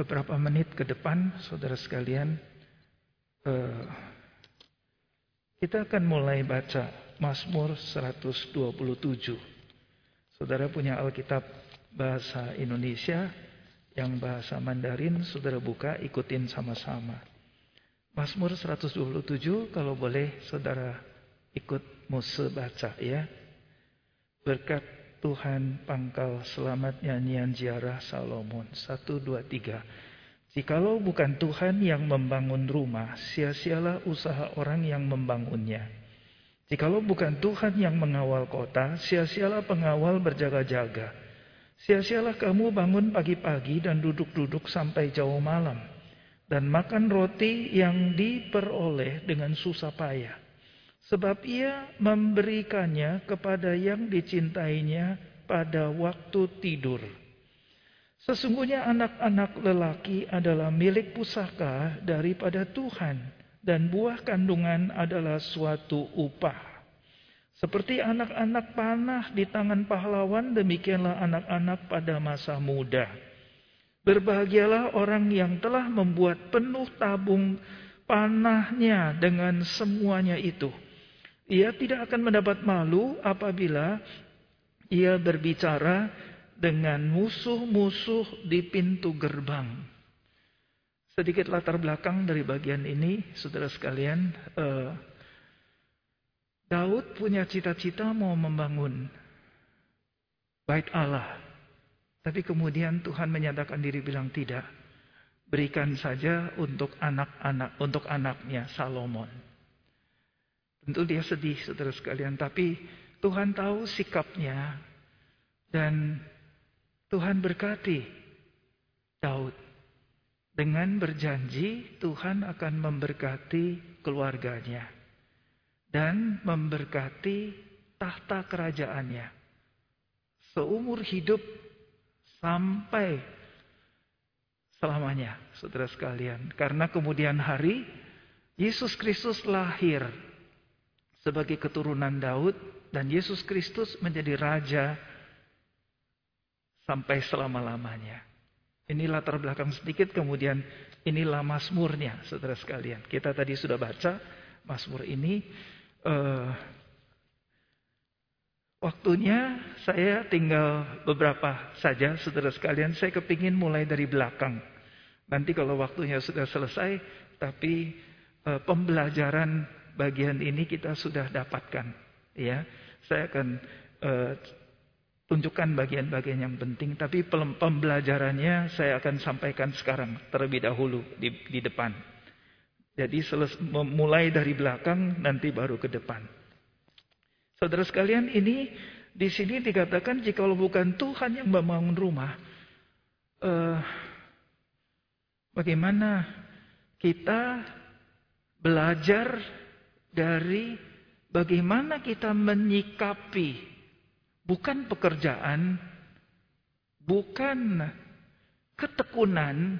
beberapa menit ke depan, saudara sekalian, eh, kita akan mulai baca Mazmur 127. Saudara punya Alkitab bahasa Indonesia, yang bahasa Mandarin, saudara buka, ikutin sama-sama. Mazmur 127, kalau boleh saudara ikut Muse baca ya. Berkat Tuhan pangkal selamat nyanyian ziarah Salomon. Satu, dua, tiga. Jikalau bukan Tuhan yang membangun rumah, sia-sialah usaha orang yang membangunnya. Jikalau bukan Tuhan yang mengawal kota, sia-sialah pengawal berjaga-jaga. Sia-sialah kamu bangun pagi-pagi dan duduk-duduk sampai jauh malam. Dan makan roti yang diperoleh dengan susah payah. Sebab ia memberikannya kepada yang dicintainya pada waktu tidur. Sesungguhnya anak-anak lelaki adalah milik pusaka daripada Tuhan dan buah kandungan adalah suatu upah. Seperti anak-anak panah di tangan pahlawan, demikianlah anak-anak pada masa muda. Berbahagialah orang yang telah membuat penuh tabung panahnya dengan semuanya itu. Ia tidak akan mendapat malu apabila ia berbicara dengan musuh-musuh di pintu gerbang. Sedikit latar belakang dari bagian ini, saudara sekalian. Uh, Daud punya cita-cita mau membangun bait Allah. Tapi kemudian Tuhan menyatakan diri bilang tidak. Berikan saja untuk anak-anak, untuk anaknya Salomon. Tentu dia sedih saudara sekalian. Tapi Tuhan tahu sikapnya. Dan Tuhan berkati Daud dengan berjanji Tuhan akan memberkati keluarganya dan memberkati tahta kerajaannya seumur hidup sampai selamanya, saudara sekalian. Karena kemudian hari Yesus Kristus lahir sebagai keturunan Daud dan Yesus Kristus menjadi raja sampai selama-lamanya. Ini latar belakang sedikit kemudian inilah Mazmurnya saudara sekalian. Kita tadi sudah baca Mazmur ini. Uh, waktunya saya tinggal beberapa saja saudara sekalian. Saya kepingin mulai dari belakang. Nanti kalau waktunya sudah selesai, tapi uh, pembelajaran bagian ini kita sudah dapatkan. Ya, saya akan uh, tunjukkan bagian-bagian yang penting, tapi pembelajarannya saya akan sampaikan sekarang terlebih dahulu di, di depan. Jadi seles, mulai dari belakang nanti baru ke depan. Saudara sekalian, ini di sini dikatakan jika bukan Tuhan yang membangun rumah, uh, bagaimana kita belajar dari bagaimana kita menyikapi bukan pekerjaan, bukan ketekunan,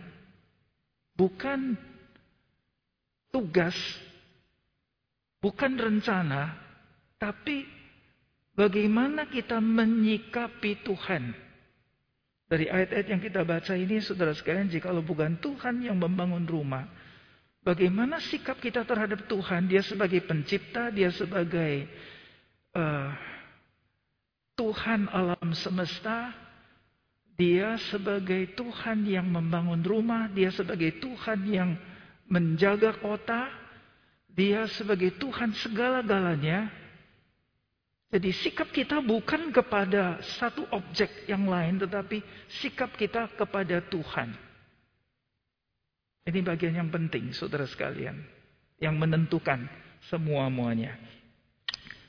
bukan tugas, bukan rencana, tapi bagaimana kita menyikapi Tuhan. Dari ayat-ayat yang kita baca ini, saudara sekalian, jika bukan Tuhan yang membangun rumah, bagaimana sikap kita terhadap Tuhan? Dia sebagai pencipta, dia sebagai uh, Tuhan alam semesta, dia sebagai Tuhan yang membangun rumah, dia sebagai Tuhan yang menjaga kota, dia sebagai Tuhan segala-galanya. Jadi sikap kita bukan kepada satu objek yang lain, tetapi sikap kita kepada Tuhan. Ini bagian yang penting, saudara sekalian, yang menentukan semua-muanya.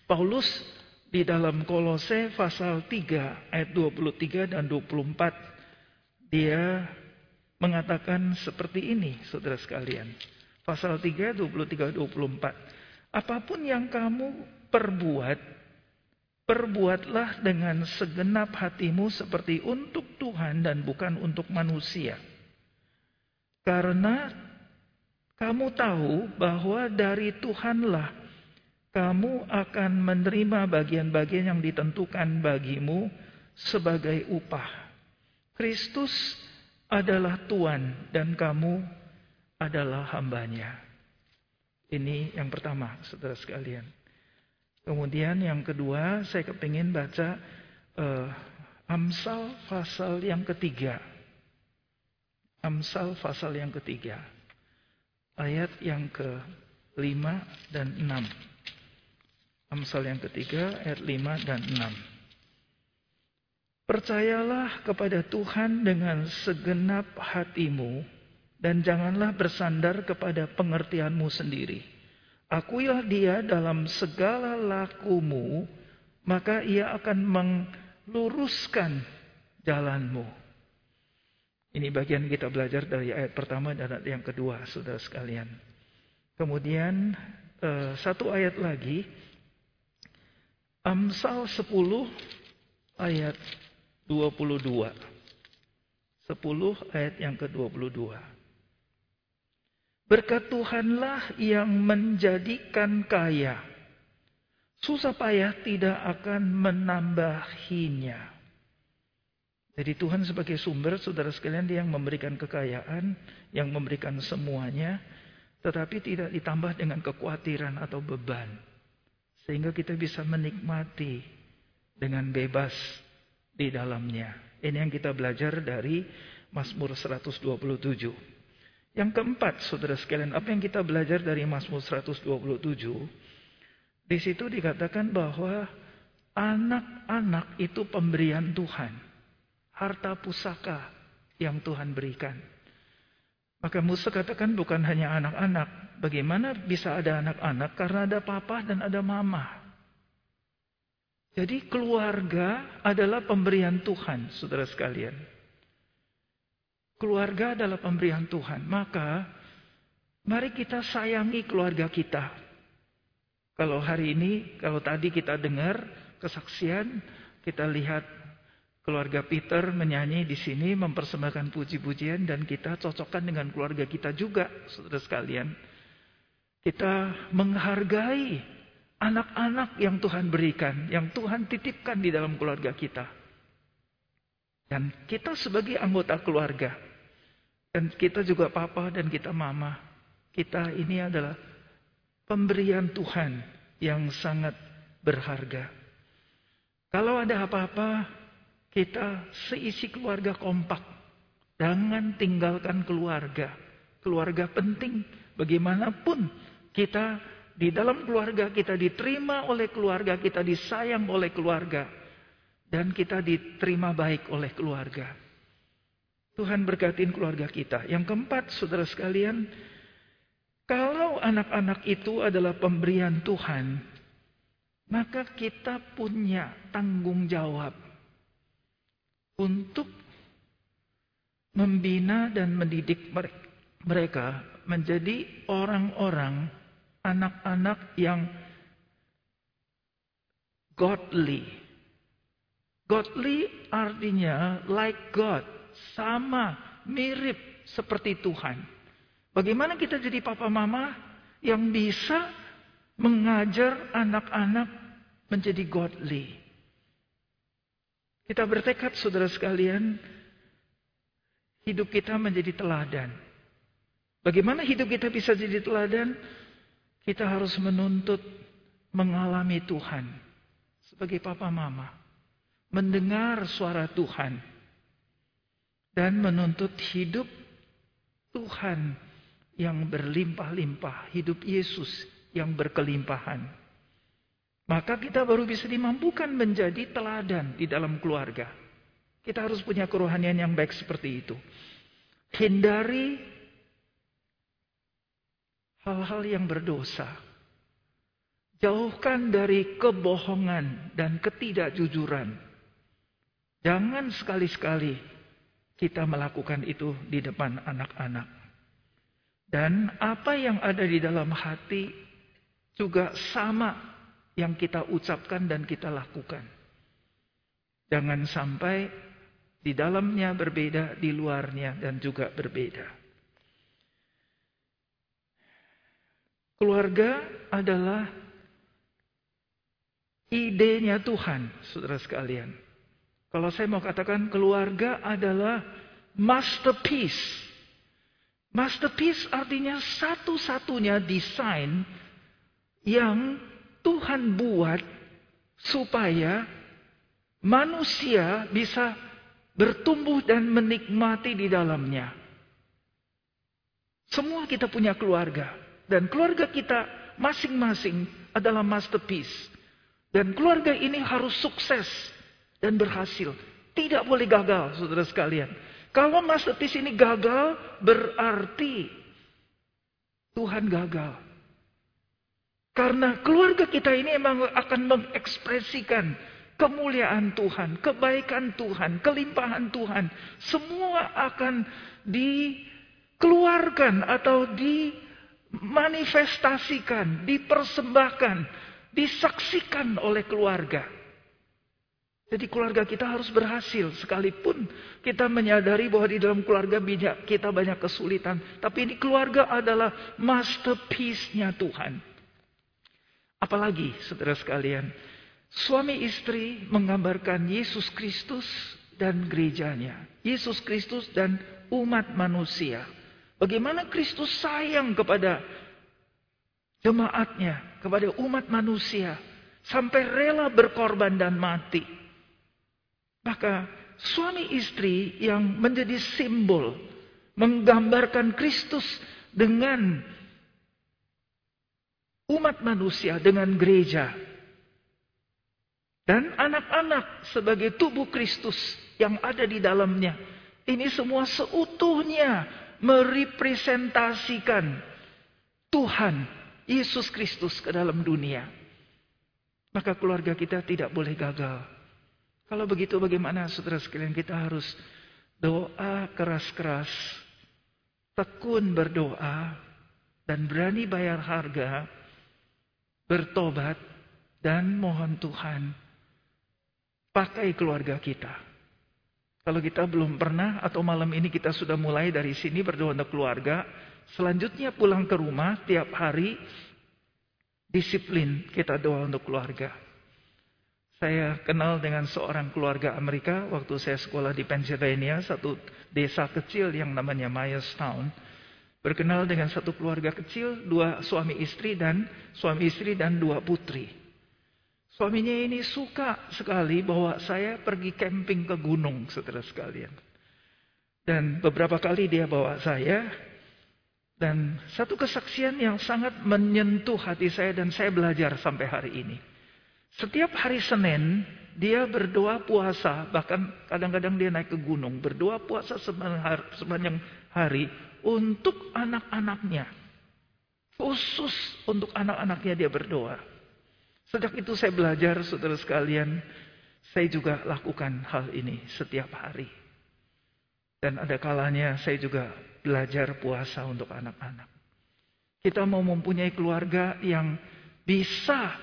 Paulus di dalam Kolose pasal 3 ayat 23 dan 24 dia mengatakan seperti ini saudara sekalian. Pasal 3 23 24. Apa pun yang kamu perbuat perbuatlah dengan segenap hatimu seperti untuk Tuhan dan bukan untuk manusia. Karena kamu tahu bahwa dari Tuhanlah kamu akan menerima bagian-bagian yang ditentukan bagimu sebagai upah. Kristus adalah Tuhan dan kamu adalah hambanya. Ini yang pertama, saudara sekalian. Kemudian yang kedua, saya kepingin baca uh, Amsal pasal yang ketiga. Amsal pasal yang ketiga. Ayat yang ke lima dan enam. Amsal yang ketiga, ayat lima dan enam. Percayalah kepada Tuhan dengan segenap hatimu dan janganlah bersandar kepada pengertianmu sendiri. Akuilah dia dalam segala lakumu, maka ia akan meluruskan jalanmu. Ini bagian kita belajar dari ayat pertama dan ayat yang kedua, saudara sekalian. Kemudian eh, satu ayat lagi, Amsal 10 ayat 22. 10 ayat yang ke-22. Berkat Tuhanlah yang menjadikan kaya. Susah payah tidak akan menambahinya. Jadi Tuhan sebagai sumber, saudara sekalian, dia yang memberikan kekayaan, yang memberikan semuanya, tetapi tidak ditambah dengan kekhawatiran atau beban. Sehingga kita bisa menikmati dengan bebas di dalamnya. Ini yang kita belajar dari Mazmur 127. Yang keempat, saudara sekalian, apa yang kita belajar dari Mazmur 127? Di situ dikatakan bahwa anak-anak itu pemberian Tuhan. Harta pusaka yang Tuhan berikan. Maka Musa katakan bukan hanya anak-anak. Bagaimana bisa ada anak-anak? Karena ada papa dan ada mama. Jadi keluarga adalah pemberian Tuhan, saudara sekalian. Keluarga adalah pemberian Tuhan. Maka mari kita sayangi keluarga kita. Kalau hari ini, kalau tadi kita dengar kesaksian, kita lihat keluarga Peter menyanyi di sini mempersembahkan puji-pujian dan kita cocokkan dengan keluarga kita juga, saudara sekalian. Kita menghargai anak-anak yang Tuhan berikan, yang Tuhan titipkan di dalam keluarga kita. Dan kita sebagai anggota keluarga, dan kita juga papa dan kita mama. Kita ini adalah pemberian Tuhan yang sangat berharga. Kalau ada apa-apa, kita seisi keluarga kompak. Jangan tinggalkan keluarga. Keluarga penting. Bagaimanapun kita di dalam keluarga kita diterima oleh keluarga, kita disayang oleh keluarga. Dan kita diterima baik oleh keluarga. Tuhan berkatin keluarga kita. Yang keempat, saudara sekalian, kalau anak-anak itu adalah pemberian Tuhan, maka kita punya tanggung jawab untuk membina dan mendidik mereka menjadi orang-orang anak-anak yang godly. Godly artinya like God sama, mirip seperti Tuhan. Bagaimana kita jadi papa mama yang bisa mengajar anak-anak menjadi godly? Kita bertekad saudara sekalian, hidup kita menjadi teladan. Bagaimana hidup kita bisa jadi teladan? Kita harus menuntut mengalami Tuhan sebagai papa mama. Mendengar suara Tuhan dan menuntut hidup Tuhan yang berlimpah-limpah, hidup Yesus yang berkelimpahan. Maka kita baru bisa dimampukan menjadi teladan di dalam keluarga. Kita harus punya kerohanian yang baik seperti itu. Hindari hal-hal yang berdosa. Jauhkan dari kebohongan dan ketidakjujuran. Jangan sekali-sekali kita melakukan itu di depan anak-anak. Dan apa yang ada di dalam hati juga sama yang kita ucapkan dan kita lakukan. Jangan sampai di dalamnya berbeda, di luarnya dan juga berbeda. Keluarga adalah idenya Tuhan, saudara sekalian. Kalau saya mau katakan keluarga adalah masterpiece. Masterpiece artinya satu-satunya desain yang Tuhan buat supaya manusia bisa bertumbuh dan menikmati di dalamnya. Semua kita punya keluarga dan keluarga kita masing-masing adalah masterpiece. Dan keluarga ini harus sukses dan berhasil. Tidak boleh gagal, saudara sekalian. Kalau masterpiece ini gagal, berarti Tuhan gagal. Karena keluarga kita ini memang akan mengekspresikan kemuliaan Tuhan, kebaikan Tuhan, kelimpahan Tuhan. Semua akan dikeluarkan atau dimanifestasikan, dipersembahkan, disaksikan oleh keluarga. Jadi keluarga kita harus berhasil sekalipun kita menyadari bahwa di dalam keluarga kita banyak kesulitan. Tapi ini keluarga adalah masterpiece-nya Tuhan. Apalagi saudara sekalian, suami istri menggambarkan Yesus Kristus dan gerejanya. Yesus Kristus dan umat manusia. Bagaimana Kristus sayang kepada jemaatnya, kepada umat manusia. Sampai rela berkorban dan mati. Maka suami istri yang menjadi simbol menggambarkan Kristus dengan umat manusia, dengan gereja. Dan anak-anak sebagai tubuh Kristus yang ada di dalamnya. Ini semua seutuhnya merepresentasikan Tuhan Yesus Kristus ke dalam dunia. Maka keluarga kita tidak boleh gagal. Kalau begitu bagaimana saudara sekalian kita harus doa keras-keras, tekun berdoa, dan berani bayar harga, bertobat, dan mohon Tuhan pakai keluarga kita. Kalau kita belum pernah atau malam ini kita sudah mulai dari sini berdoa untuk keluarga, selanjutnya pulang ke rumah tiap hari disiplin kita doa untuk keluarga. Saya kenal dengan seorang keluarga Amerika waktu saya sekolah di Pennsylvania, satu desa kecil yang namanya Myerstown. Berkenal dengan satu keluarga kecil, dua suami istri dan suami istri dan dua putri. Suaminya ini suka sekali bahwa saya pergi camping ke gunung, saudara sekalian. Dan beberapa kali dia bawa saya. Dan satu kesaksian yang sangat menyentuh hati saya dan saya belajar sampai hari ini. Setiap hari Senin dia berdoa puasa, bahkan kadang-kadang dia naik ke gunung, berdoa puasa sepanjang hari untuk anak-anaknya. Khusus untuk anak-anaknya dia berdoa. Sejak itu saya belajar, saudara sekalian, saya juga lakukan hal ini setiap hari. Dan ada kalanya saya juga belajar puasa untuk anak-anak. Kita mau mempunyai keluarga yang bisa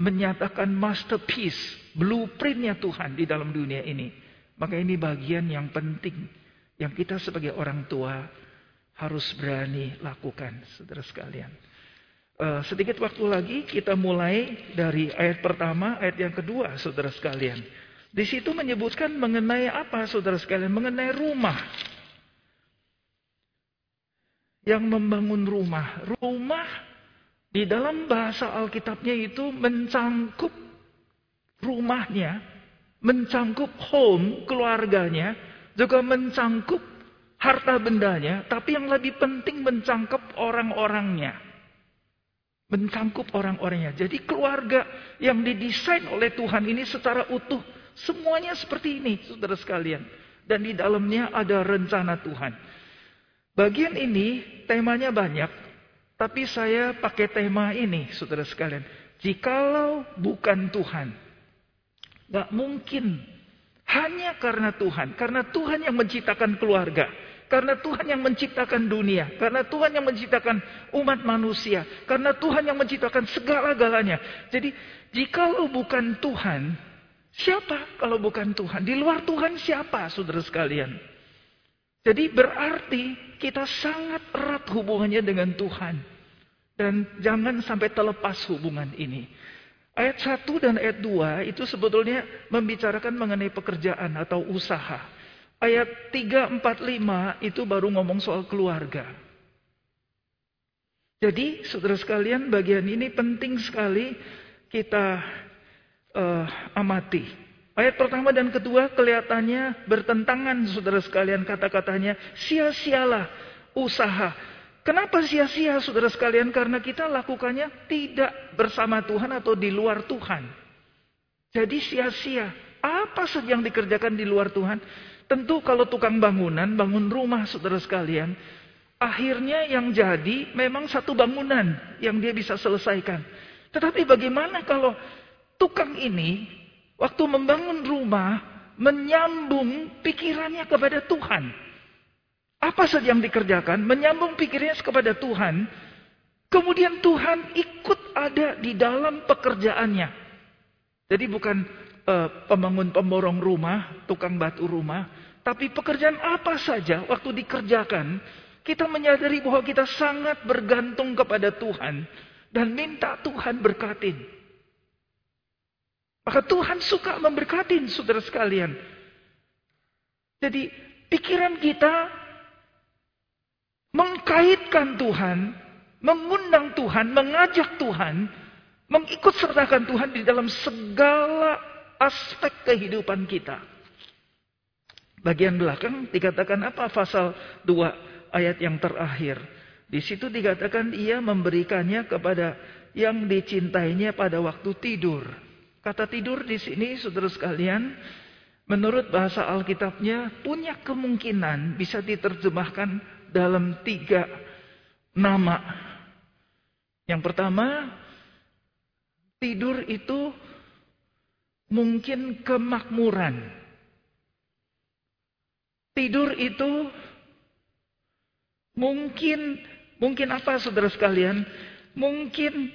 menyatakan masterpiece, blueprintnya Tuhan di dalam dunia ini. Maka ini bagian yang penting yang kita sebagai orang tua harus berani lakukan, saudara sekalian. Uh, sedikit waktu lagi kita mulai dari ayat pertama, ayat yang kedua, saudara sekalian. Di situ menyebutkan mengenai apa, saudara sekalian? Mengenai rumah. Yang membangun rumah. Rumah di dalam bahasa Alkitabnya itu mencangkup rumahnya, mencangkup home, keluarganya, juga mencangkup harta bendanya, tapi yang lebih penting mencangkup orang-orangnya. Mencangkup orang-orangnya. Jadi keluarga yang didesain oleh Tuhan ini secara utuh, semuanya seperti ini, saudara sekalian. Dan di dalamnya ada rencana Tuhan. Bagian ini temanya banyak, tapi saya pakai tema ini, saudara sekalian. Jikalau bukan Tuhan, gak mungkin. Hanya karena Tuhan, karena Tuhan yang menciptakan keluarga, karena Tuhan yang menciptakan dunia, karena Tuhan yang menciptakan umat manusia, karena Tuhan yang menciptakan segala-galanya. Jadi, jikalau bukan Tuhan, siapa kalau bukan Tuhan? Di luar Tuhan siapa, saudara sekalian? Jadi berarti kita sangat erat hubungannya dengan Tuhan. Dan jangan sampai terlepas hubungan ini. Ayat 1 dan ayat 2 itu sebetulnya membicarakan mengenai pekerjaan atau usaha. Ayat 3, 4, 5 itu baru ngomong soal keluarga. Jadi saudara sekalian bagian ini penting sekali kita uh, amati. Ayat pertama dan kedua kelihatannya bertentangan saudara sekalian kata-katanya. Sia-sialah usaha. Kenapa sia-sia saudara sekalian? Karena kita lakukannya tidak bersama Tuhan atau di luar Tuhan. Jadi sia-sia. Apa saja yang dikerjakan di luar Tuhan? Tentu kalau tukang bangunan, bangun rumah saudara sekalian. Akhirnya yang jadi memang satu bangunan yang dia bisa selesaikan. Tetapi bagaimana kalau tukang ini waktu membangun rumah menyambung pikirannya kepada Tuhan. Apa saja yang dikerjakan, menyambung pikirannya kepada Tuhan. Kemudian Tuhan ikut ada di dalam pekerjaannya. Jadi bukan uh, pembangun pemborong rumah, tukang batu rumah, tapi pekerjaan apa saja waktu dikerjakan, kita menyadari bahwa kita sangat bergantung kepada Tuhan dan minta Tuhan berkatin. Maka Tuhan suka memberkatin saudara sekalian. Jadi pikiran kita mengkaitkan Tuhan, mengundang Tuhan, mengajak Tuhan, mengikut sertakan Tuhan di dalam segala aspek kehidupan kita. Bagian belakang dikatakan apa? Pasal 2 ayat yang terakhir. Di situ dikatakan ia memberikannya kepada yang dicintainya pada waktu tidur. Kata tidur di sini saudara sekalian, menurut bahasa Alkitabnya punya kemungkinan bisa diterjemahkan dalam tiga nama. Yang pertama, tidur itu mungkin kemakmuran. Tidur itu mungkin mungkin apa saudara sekalian? Mungkin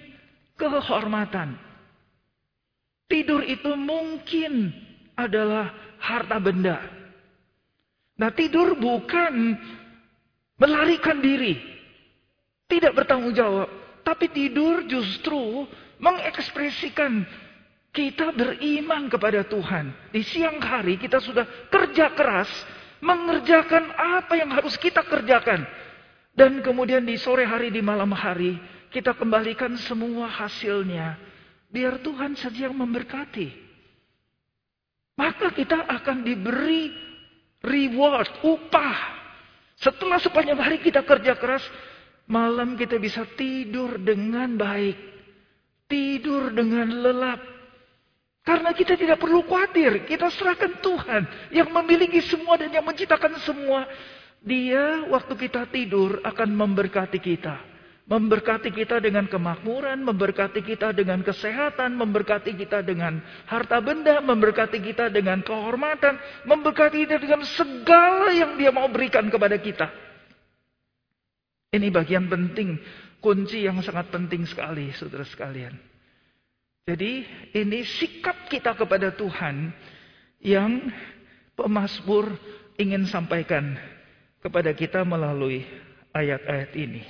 kehormatan. Tidur itu mungkin adalah harta benda. Nah, tidur bukan melarikan diri, tidak bertanggung jawab, tapi tidur justru mengekspresikan kita beriman kepada Tuhan. Di siang hari kita sudah kerja keras mengerjakan apa yang harus kita kerjakan. Dan kemudian di sore hari, di malam hari, kita kembalikan semua hasilnya. Biar Tuhan saja yang memberkati. Maka kita akan diberi reward, upah. Setelah sepanjang hari kita kerja keras, malam kita bisa tidur dengan baik. Tidur dengan lelap. Karena kita tidak perlu khawatir. Kita serahkan Tuhan yang memiliki semua dan yang menciptakan semua. Dia waktu kita tidur akan memberkati kita. Memberkati kita dengan kemakmuran, memberkati kita dengan kesehatan, memberkati kita dengan harta benda, memberkati kita dengan kehormatan, memberkati kita dengan segala yang dia mau berikan kepada kita. Ini bagian penting, kunci yang sangat penting sekali, saudara sekalian. Jadi ini sikap kita kepada Tuhan yang pemazmur ingin sampaikan kepada kita melalui ayat-ayat ini.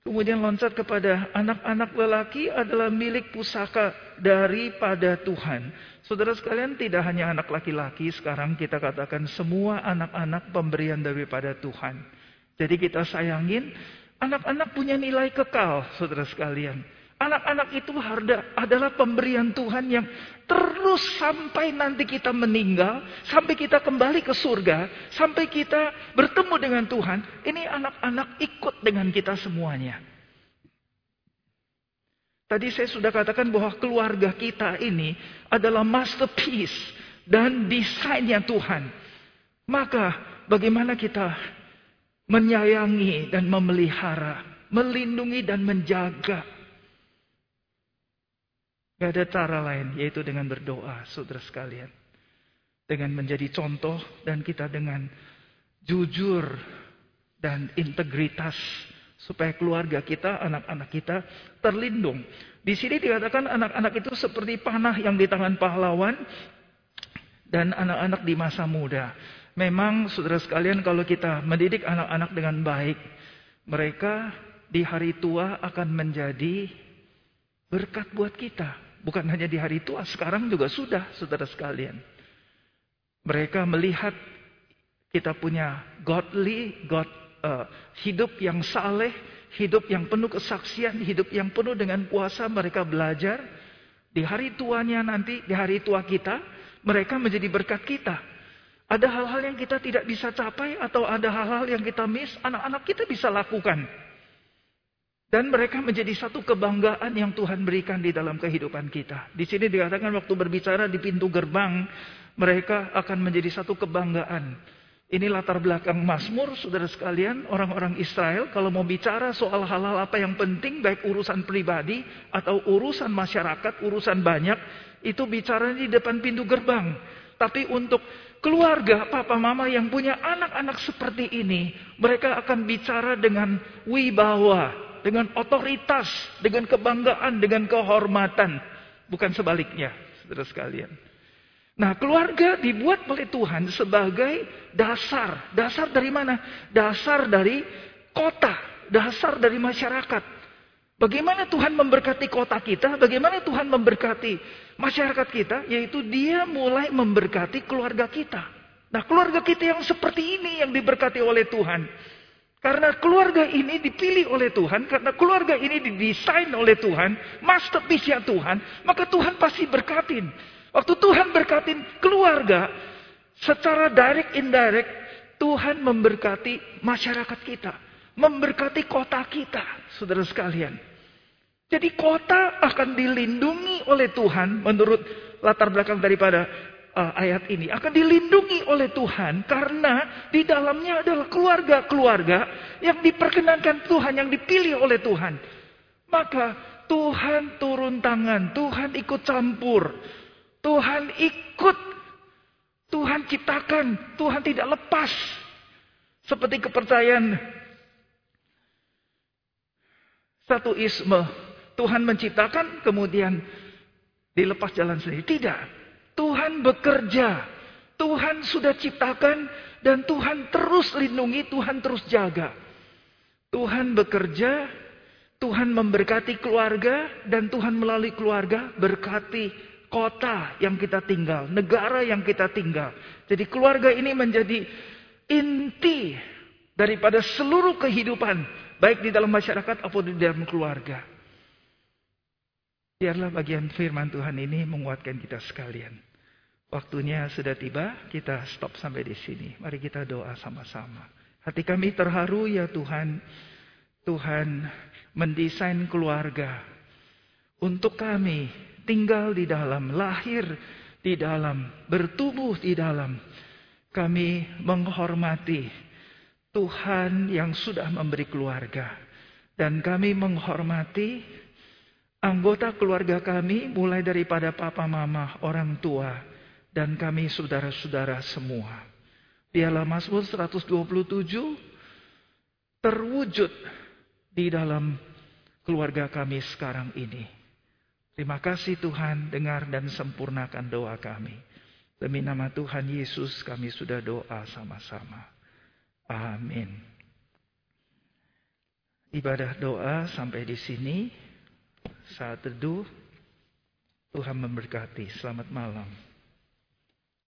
Kemudian loncat kepada anak-anak lelaki adalah milik pusaka daripada Tuhan. Saudara sekalian tidak hanya anak laki-laki, sekarang kita katakan semua anak-anak pemberian daripada Tuhan. Jadi kita sayangin, anak-anak punya nilai kekal, saudara sekalian. Anak-anak itu adalah pemberian Tuhan yang terus sampai nanti kita meninggal, sampai kita kembali ke surga, sampai kita bertemu dengan Tuhan. Ini anak-anak ikut dengan kita semuanya. Tadi saya sudah katakan bahwa keluarga kita ini adalah masterpiece dan desainnya Tuhan. Maka bagaimana kita menyayangi dan memelihara, melindungi dan menjaga Gak ada cara lain, yaitu dengan berdoa, saudara sekalian. Dengan menjadi contoh dan kita dengan jujur dan integritas supaya keluarga kita, anak-anak kita terlindung. Di sini dikatakan anak-anak itu seperti panah yang di tangan pahlawan dan anak-anak di masa muda. Memang saudara sekalian kalau kita mendidik anak-anak dengan baik, mereka di hari tua akan menjadi berkat buat kita. Bukan hanya di hari tua, sekarang juga sudah, saudara sekalian. Mereka melihat Kita punya godly, God uh, hidup yang saleh, hidup yang penuh kesaksian, hidup yang penuh dengan puasa. Mereka belajar di hari tuanya nanti, di hari tua kita, mereka menjadi berkat kita. Ada hal-hal yang kita tidak bisa capai atau ada hal-hal yang kita miss, anak-anak kita bisa lakukan. Dan mereka menjadi satu kebanggaan yang Tuhan berikan di dalam kehidupan kita. Di sini dikatakan waktu berbicara di pintu gerbang, mereka akan menjadi satu kebanggaan. Ini latar belakang Mazmur, saudara sekalian, orang-orang Israel kalau mau bicara soal hal-hal apa yang penting, baik urusan pribadi atau urusan masyarakat, urusan banyak, itu bicara di depan pintu gerbang. Tapi untuk keluarga, papa mama yang punya anak-anak seperti ini, mereka akan bicara dengan wibawa, dengan otoritas, dengan kebanggaan, dengan kehormatan. Bukan sebaliknya, saudara sekalian. Nah, keluarga dibuat oleh Tuhan sebagai dasar. Dasar dari mana? Dasar dari kota, dasar dari masyarakat. Bagaimana Tuhan memberkati kota kita? Bagaimana Tuhan memberkati masyarakat kita? Yaitu Dia mulai memberkati keluarga kita. Nah, keluarga kita yang seperti ini yang diberkati oleh Tuhan. Karena keluarga ini dipilih oleh Tuhan, karena keluarga ini didesain oleh Tuhan, masterpiece-nya Tuhan, maka Tuhan pasti berkatin. Waktu Tuhan berkatin keluarga, secara direct indirect, Tuhan memberkati masyarakat kita. Memberkati kota kita, saudara sekalian. Jadi kota akan dilindungi oleh Tuhan menurut latar belakang daripada uh, ayat ini. Akan dilindungi oleh Tuhan karena di dalamnya adalah keluarga-keluarga yang diperkenankan Tuhan, yang dipilih oleh Tuhan. Maka Tuhan turun tangan, Tuhan ikut campur. Tuhan ikut. Tuhan ciptakan. Tuhan tidak lepas. Seperti kepercayaan satu isme. Tuhan menciptakan kemudian dilepas jalan sendiri. Tidak. Tuhan bekerja. Tuhan sudah ciptakan dan Tuhan terus lindungi, Tuhan terus jaga. Tuhan bekerja, Tuhan memberkati keluarga dan Tuhan melalui keluarga berkati kota yang kita tinggal, negara yang kita tinggal. Jadi keluarga ini menjadi inti daripada seluruh kehidupan, baik di dalam masyarakat atau di dalam keluarga. Biarlah bagian firman Tuhan ini menguatkan kita sekalian. Waktunya sudah tiba, kita stop sampai di sini. Mari kita doa sama-sama. Hati kami terharu ya Tuhan. Tuhan mendesain keluarga untuk kami tinggal di dalam, lahir di dalam, bertubuh di dalam. Kami menghormati Tuhan yang sudah memberi keluarga. Dan kami menghormati anggota keluarga kami mulai daripada papa mama, orang tua. Dan kami saudara-saudara semua. Biarlah Mazmur 127 terwujud di dalam keluarga kami sekarang ini. Terima kasih Tuhan, dengar dan sempurnakan doa kami. Demi nama Tuhan Yesus kami sudah doa sama-sama. Amin. Ibadah doa sampai di sini. Saat teduh, Tuhan memberkati. Selamat malam.